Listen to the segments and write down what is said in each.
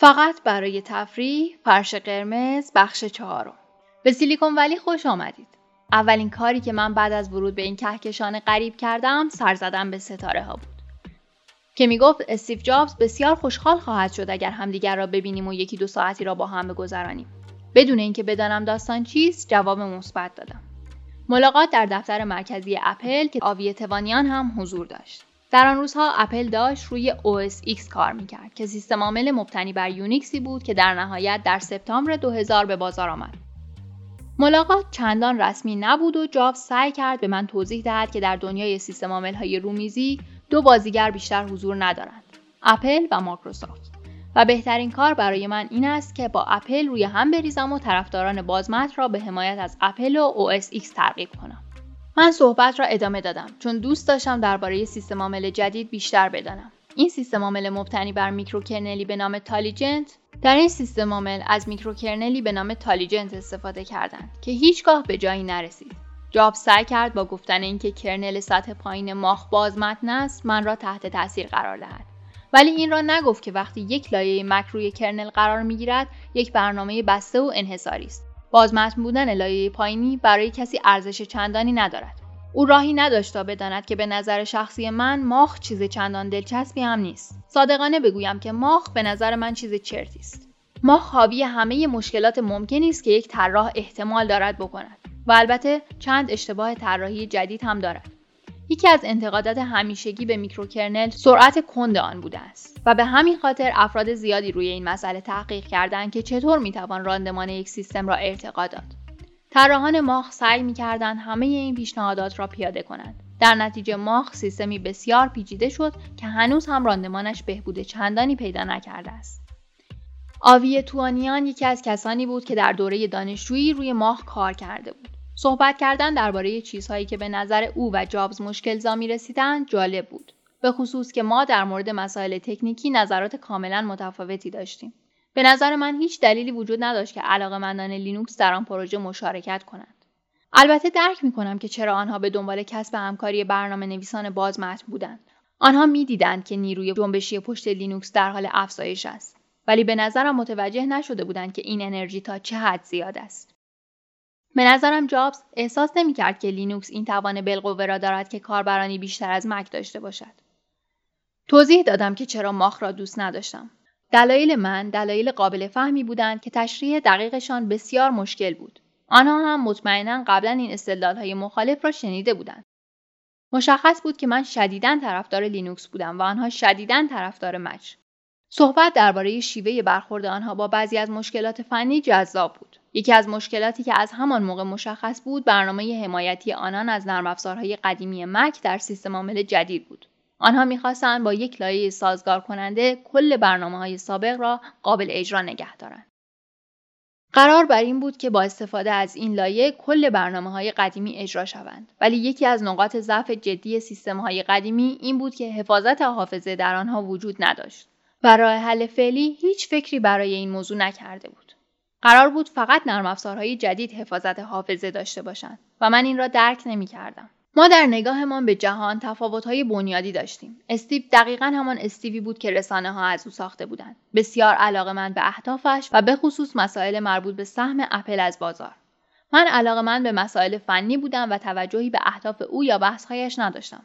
فقط برای تفریح فرش قرمز بخش چهارم. به سیلیکون ولی خوش آمدید. اولین کاری که من بعد از ورود به این کهکشان غریب کردم سر زدن به ستاره ها بود. که می‌گفت استیو جابز بسیار خوشحال خواهد شد اگر همدیگر را ببینیم و یکی دو ساعتی را با هم بگذرانیم. بدون اینکه بدانم داستان چیست جواب مثبت دادم. ملاقات در دفتر مرکزی اپل که آوی توانیان هم حضور داشت. در آن روزها اپل داشت روی OS X کار می‌کرد که سیستم عامل مبتنی بر یونیکسی بود که در نهایت در سپتامبر 2000 به بازار آمد. ملاقات چندان رسمی نبود و جابز سعی کرد به من توضیح دهد که در دنیای سیستم عامل های رومیزی دو بازیگر بیشتر حضور ندارند. اپل و مایکروسافت. و بهترین کار برای من این است که با اپل روی هم بریزم و طرفداران بازمتن را به حمایت از اپل و OS X ترغیب کنم. من صحبت را ادامه دادم چون دوست داشتم درباره سیستم عامل جدید بیشتر بدانم. این سیستم عامل مبتنی بر microkernel ی به نام تالیجنت در این سیستم عامل از microkernel ی به نام تالیجنت استفاده کردند که هیچگاه به جایی نرسید. جابز سعی کرد با گفتن اینکه kernel سطح پایین ماخ بازمتن است من را تحت تاثیر قرار دهد. ولی این را نگفت که وقتی یک لایه مک روی kernel قرار می‌گیرد یک برنامه بسته و انحصاری است بازمتن بودن لایه پایینی برای کسی ارزش چندانی ندارد. او راهی نداشت تا بداند که به نظر شخصی من ماخ چیز چندان دلچسبی هم نیست. صادقانه بگویم که ماخ به نظر من چیز چرتی است. ماخ حاوی همه مشکلات ممکنی است که یک طراح احتمال دارد بکند. و البته چند اشتباه طراحی جدید هم دارد. یکی از انتقادات همیشگی به میکروکرنل سرعت کند آن بوده است و به همین خاطر افراد زیادی روی این مسئله تحقیق کردند که چطور می‌توان راندمان یک سیستم را ارتقا داد. طراحان ماخ سعی می‌کردند همه این پیشنهادات را پیاده کنند. در نتیجه ماخ سیستمی بسیار پیچیده شد که هنوز هم راندمانش بهبود چندانی پیدا نکرده است. آوی توانیان یکی از کسانی بود که در دوره دانشجویی روی ماخ کار کرده بود. صحبت کردن درباره چیزهایی که به نظر او و جابز مشکل زا رسیدن جالب بود. به خصوص که ما در مورد مسائل تکنیکی نظرات کاملا متفاوتی داشتیم. به نظر من هیچ دلیلی وجود نداشت که علاقه‌مندان لینوکس در آن پروژه مشارکت کنند. البته درک می کنم که چرا آنها به دنبال کسب همکاری برنامه نویسان بازمتن بودند. آنها می‌دیدند که نیروی جنبشی پشت لینوکس در حال افزایش است ولی به نظرم متوجه نشده بودند که این انرژی تا چه حد زیاد است. به نظرم جابز احساس نمی‌کرد که لینوکس این توان بالقوه را دارد که کاربرانی بیشتر از مک داشته باشد. توضیح دادم که چرا ماخ را دوست نداشتم. دلایل من دلایل قابل فهمی بودند که تشریح دقیقشان بسیار مشکل بود. آنها هم مطمئنا قبلا این های مخالف را شنیده بودند. مشخص بود که من شدیدا طرفدار لینوکس بودم و آنها شدیدا طرفدار مچ. صحبت درباره شیوه برخورد آنها با بعضی از مشکلات فنی جذاب بود. یکی از مشکلاتی که از همان موقع مشخص بود برنامه حمایتی آنان از نرم افزارهای قدیمی مک در سیستم عامل جدید بود. آنها می‌خواستند با یک لایه سازگار کننده کل برنامه های سابق را قابل اجرا نگه دارند. قرار بر این بود که با استفاده از این لایه کل برنامه های قدیمی اجرا شوند ولی یکی از نقاط ضعف جدی سیستم های قدیمی این بود که حفاظت حافظه در آنها وجود نداشت و راه حل فعلی هیچ فکری برای این موضوع نکرده بود قرار بود فقط نرم افزارهای جدید حفاظت حافظه داشته باشند و من این را درک نمی کردم. ما در نگاهمان به جهان تفاوت‌های بنیادی داشتیم. استیو دقیقا همان استیوی بود که رسانه ها از او ساخته بودند. بسیار علاقه به اهدافش و به خصوص مسائل مربوط به سهم اپل از بازار. من علاقه من به مسائل فنی بودم و توجهی به اهداف او یا بحثهایش نداشتم.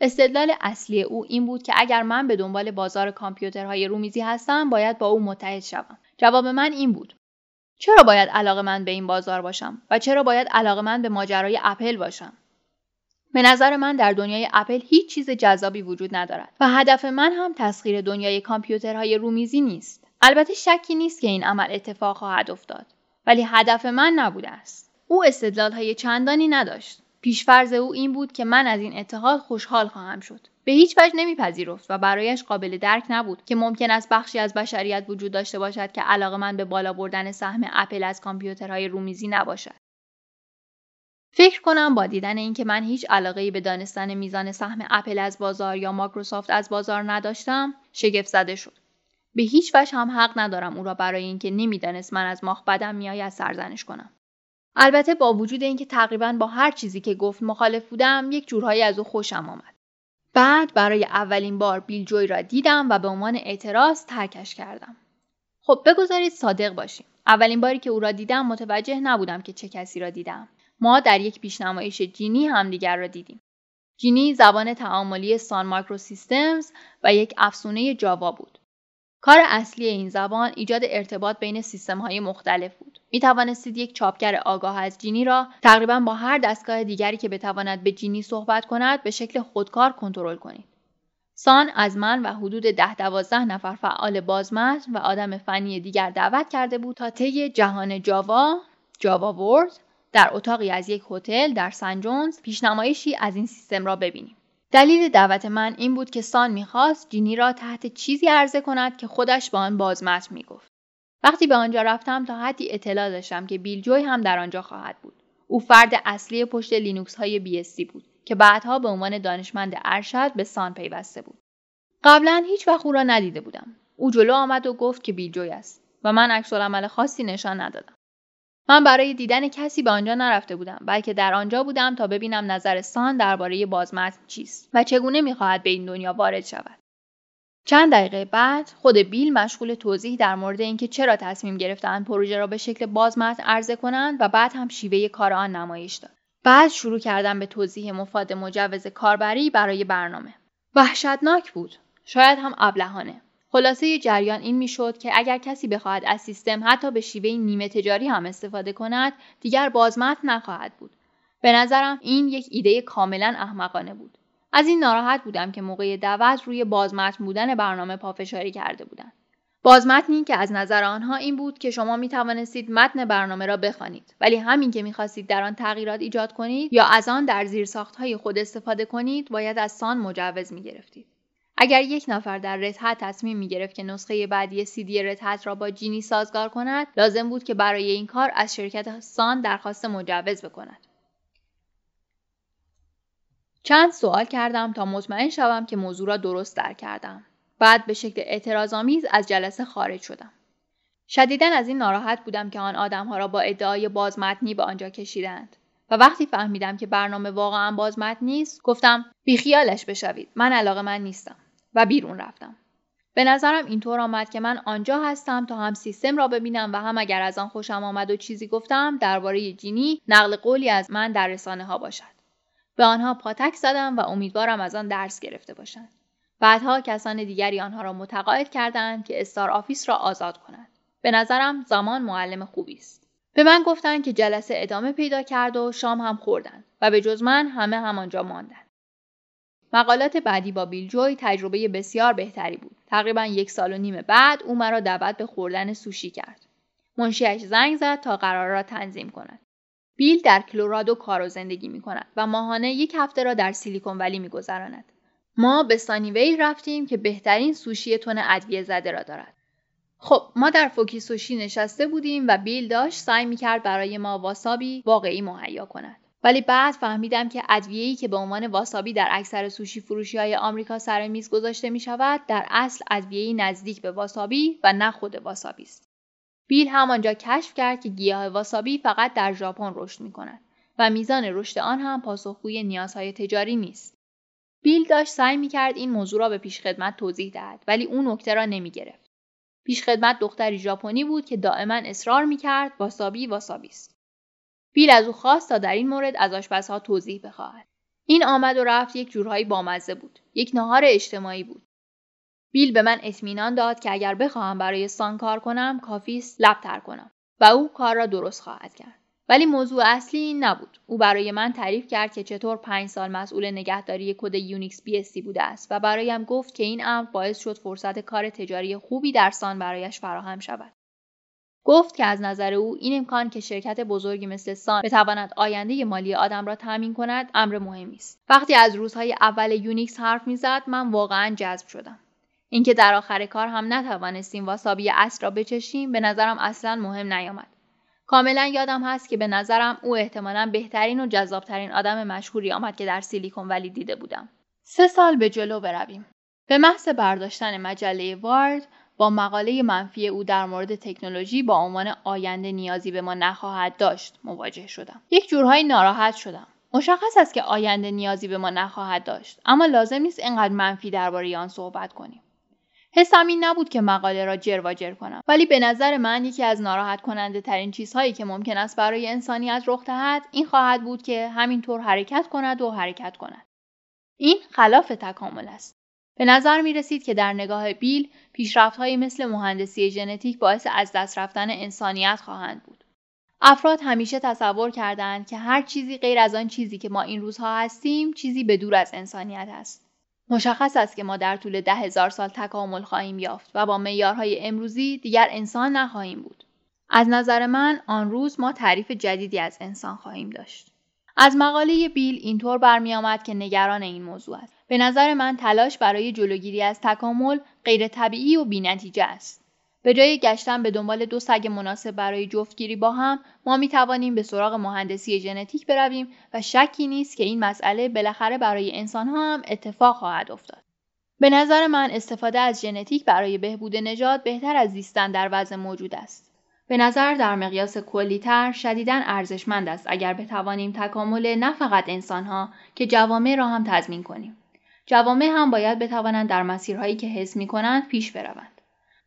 استدلال اصلی او این بود که اگر من به دنبال بازار کامپیوترهای رومیزی هستم باید با او متحد شوم. جواب من این بود چرا باید علاقه من به این بازار باشم و چرا باید علاقه من به ماجرای اپل باشم؟ به نظر من در دنیای اپل هیچ چیز جذابی وجود ندارد و هدف من هم تسخیر دنیای کامپیوترهای رومیزی نیست. البته شکی نیست که این عمل اتفاق خواهد افتاد ولی هدف من نبوده است. او استدلال های چندانی نداشت. پیشفرض او این بود که من از این اتحاد خوشحال خواهم شد. به هیچ وجه نمیپذیرفت و برایش قابل درک نبود که ممکن است بخشی از بشریت وجود داشته باشد که علاقه من به بالا بردن سهم اپل از کامپیوترهای رومیزی نباشد. فکر کنم با دیدن اینکه من هیچ علاقه‌ای به دانستن میزان سهم اپل از بازار یا مایکروسافت از بازار نداشتم، شگفت زده شد. به هیچ وجه هم حق ندارم او را برای اینکه نمی‌دانست من از ماخ بدم می‌آید سرزنش کنم. البته با وجود اینکه تقریبا با هر چیزی که گفت مخالف بودم یک جورهایی از او خوشم آمد. بعد برای اولین بار بیل جوی را دیدم و به عنوان اعتراض ترکش کردم. خب بگذارید صادق باشیم. اولین باری که او را دیدم متوجه نبودم که چه کسی را دیدم. ما در یک پیشنمایش جینی همدیگر را دیدیم. جینی زبان تعاملی سان مایکرو سیستمز و یک افسونه جاوا بود. کار اصلی این زبان ایجاد ارتباط بین سیستم های مختلف بود. می توانستید یک چاپگر آگاه از جینی را تقریبا با هر دستگاه دیگری که بتواند به جینی صحبت کند به شکل خودکار کنترل کنید. سان از من و حدود ده دوازده نفر فعال بازمتن و آدم فنی دیگر دعوت کرده بود تا طی جهان جاوا، جاوا ورلد در اتاقی از یک هتل در سن خوزه پیش‌نمایشی از این سیستم را ببینیم. دلیل دعوت من این بود که سان می‌خواست جینی را تحت چیزی عرضه کند که خودش به آن بازمتن می‌گفت. وقتی به آنجا رفتم تا حدی اطلاع داشتم که بیل جوی هم در آنجا خواهد بود. او فرد اصلی پشت لینوکس های بی بود که بعدها به عنوان دانشمند ارشد به سان پیوسته بود. قبلا هیچ وقت او را ندیده بودم. او جلو آمد و گفت که بیل جوی است و من عکس‌العمل خاصی نشان ندادم. من برای دیدن کسی به آنجا نرفته بودم بلکه در آنجا بودم تا ببینم نظر سان درباره بازمتن چیست و چگونه می‌خواهد به این دنیا وارد شود چند دقیقه بعد خود بیل مشغول توضیح در مورد اینکه چرا تصمیم گرفتن پروژه را به شکل بازمتن عرضه کنند و بعد هم شیوه کار آن نمایش داد. بعد شروع کردم به توضیح مفاد مجوز کاربری برای برنامه. وحشتناک بود. شاید هم ابلهانه. خلاصه جریان این می‌شد که اگر کسی بخواهد از سیستم حتی به شیوه نیمه تجاری هم استفاده کند دیگر بازمت نخواهد بود. به نظرم این یک ایده کاملا احمقانه بود. از این ناراحت بودم که موقع دعوت روی بازمتن بودن برنامه پافشاری کرده بودند بازمتنی که از نظر آنها این بود که شما می توانستید متن برنامه را بخوانید ولی همین که می خواستید در آن تغییرات ایجاد کنید یا از آن در های خود استفاده کنید باید از سان مجوز می گرفتید. اگر یک نفر در رتحت تصمیم می گرفت که نسخه بعدی سیدی رتحت را با جینی سازگار کند لازم بود که برای این کار از شرکت سان درخواست مجوز بکند چند سوال کردم تا مطمئن شوم که موضوع را درست درک کردم بعد به شکل اعتراضآمیز از جلسه خارج شدم شدیدا از این ناراحت بودم که آن آدمها را با ادعای بازمتنی به آنجا کشیدند و وقتی فهمیدم که برنامه واقعا بازمت نیست گفتم بیخیالش بشوید من علاقه من نیستم و بیرون رفتم. به نظرم اینطور آمد که من آنجا هستم تا هم سیستم را ببینم و هم اگر از آن خوشم آمد و چیزی گفتم درباره جینی نقل قولی از من در رسانه ها باشد. به آنها پاتک زدم و امیدوارم از آن درس گرفته باشند. بعدها کسان دیگری آنها را متقاعد کردند که استار آفیس را آزاد کنند. به نظرم زمان معلم خوبی است. به من گفتند که جلسه ادامه پیدا کرد و شام هم خوردند و به جز من همه همانجا ماندند. ملاقات بعدی با بیل جوی تجربه بسیار بهتری بود. تقریبا یک سال و نیم بعد او مرا دعوت به خوردن سوشی کرد. منشیش زنگ زد تا قرار را تنظیم کند. بیل در کلورادو کار و زندگی می کند و ماهانه یک هفته را در سیلیکون ولی می گذراند. ما به سانیویل رفتیم که بهترین سوشی تون ادویه زده را دارد. خب ما در فوکی سوشی نشسته بودیم و بیل داشت سعی می کرد برای ما واسابی واقعی مهیا کند. ولی بعد فهمیدم که ادویه‌ای که به عنوان واسابی در اکثر سوشی فروشی های آمریکا سر میز گذاشته می شود در اصل ادویه‌ای نزدیک به واسابی و نه خود واسابی است. بیل همانجا کشف کرد که گیاه واسابی فقط در ژاپن رشد می کند و میزان رشد آن هم پاسخگوی نیازهای تجاری نیست. بیل داشت سعی می کرد این موضوع را به پیشخدمت توضیح دهد ولی اون نکته را نمی گرفت. پیشخدمت دختری ژاپنی بود که دائما اصرار می کرد واسابی واسابی است. بیل از او خواست تا در این مورد از آشپزها توضیح بخواهد این آمد و رفت یک جورهایی بامزه بود یک نهار اجتماعی بود بیل به من اطمینان داد که اگر بخواهم برای سان کار کنم کافی است لب تر کنم و او کار را درست خواهد کرد. ولی موضوع اصلی این نبود. او برای من تعریف کرد که چطور پنج سال مسئول نگهداری کد یونیکس بی بوده است و برایم گفت که این امر باعث شد فرصت کار تجاری خوبی در سان برایش فراهم شود. گفت که از نظر او این امکان که شرکت بزرگی مثل سان بتواند آینده مالی آدم را تامین کند امر مهمی است. وقتی از روزهای اول یونیکس حرف می‌زد من واقعا جذب شدم. اینکه در آخر کار هم نتوانستیم واسابی اصل را بچشیم به نظرم اصلا مهم نیامد. کاملا یادم هست که به نظرم او احتمالا بهترین و جذابترین آدم مشهوری آمد که در سیلیکون ولی دیده بودم. سه سال به جلو برویم. به محض برداشتن مجله وارد با مقاله منفی او در مورد تکنولوژی با عنوان آینده نیازی به ما نخواهد داشت مواجه شدم. یک جورهایی ناراحت شدم. مشخص است که آینده نیازی به ما نخواهد داشت اما لازم نیست اینقدر منفی درباره آن صحبت کنیم. حسم این نبود که مقاله را جر کنم. ولی به نظر من یکی از ناراحت کننده ترین چیزهایی که ممکن است برای انسانیت رخ دهد این خواهد بود که همینطور حرکت کند و حرکت کند. این خلاف تکامل است. به نظر می رسید که در نگاه بیل پیشرفتهایی مثل مهندسی ژنتیک باعث از دست رفتن انسانیت خواهند بود. افراد همیشه تصور کردند که هر چیزی غیر از آن چیزی که ما این روزها هستیم چیزی به دور از انسانیت است. مشخص است که ما در طول ده هزار سال تکامل خواهیم یافت و با معیارهای امروزی دیگر انسان نخواهیم بود. از نظر من آن روز ما تعریف جدیدی از انسان خواهیم داشت. از مقاله بیل اینطور برمیآمد که نگران این موضوع است. به نظر من تلاش برای جلوگیری از تکامل غیر طبیعی و بینتیجه است. به جای گشتن به دنبال دو سگ مناسب برای جفتگیری با هم ما می توانیم به سراغ مهندسی ژنتیک برویم و شکی نیست که این مسئله بالاخره برای انسان ها هم اتفاق خواهد افتاد. به نظر من استفاده از ژنتیک برای بهبود نژاد بهتر از زیستن در وضع موجود است. به نظر در مقیاس کلیتر شدیدا ارزشمند است اگر بتوانیم تکامل نه فقط انسانها که جوامع را هم تضمین کنیم. جوامع هم باید بتوانند در مسیرهایی که حس می کنند پیش بروند.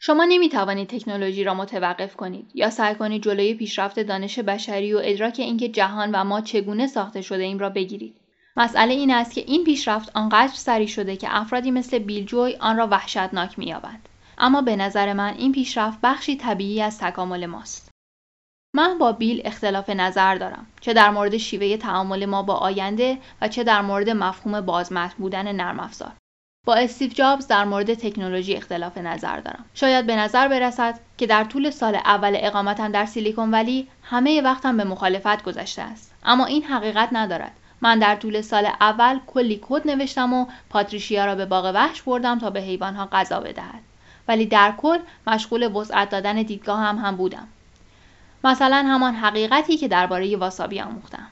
شما نمی توانید تکنولوژی را متوقف کنید یا سعی کنید جلوی پیشرفت دانش بشری و ادراک اینکه جهان و ما چگونه ساخته شده ایم را بگیرید. مسئله این است که این پیشرفت آنقدر سریع شده که افرادی مثل بیلجوی آن را وحشتناک مییابند. اما به نظر من این پیشرفت بخشی طبیعی از تکامل ماست. من با بیل اختلاف نظر دارم چه در مورد شیوه تعامل ما با آینده و چه در مورد مفهوم بازمتن بودن نرم افزار. با استیو جابز در مورد تکنولوژی اختلاف نظر دارم. شاید به نظر برسد که در طول سال اول اقامتم در سیلیکون ولی همه وقتم به مخالفت گذشته است. اما این حقیقت ندارد. من در طول سال اول کلی کد نوشتم و پاتریشیا را به باغ وحش بردم تا به حیوانها غذا بدهد. ولی در کل مشغول وسعت دادن دیدگاه هم هم بودم. مثلا همان حقیقتی که درباره واسابی آموختم.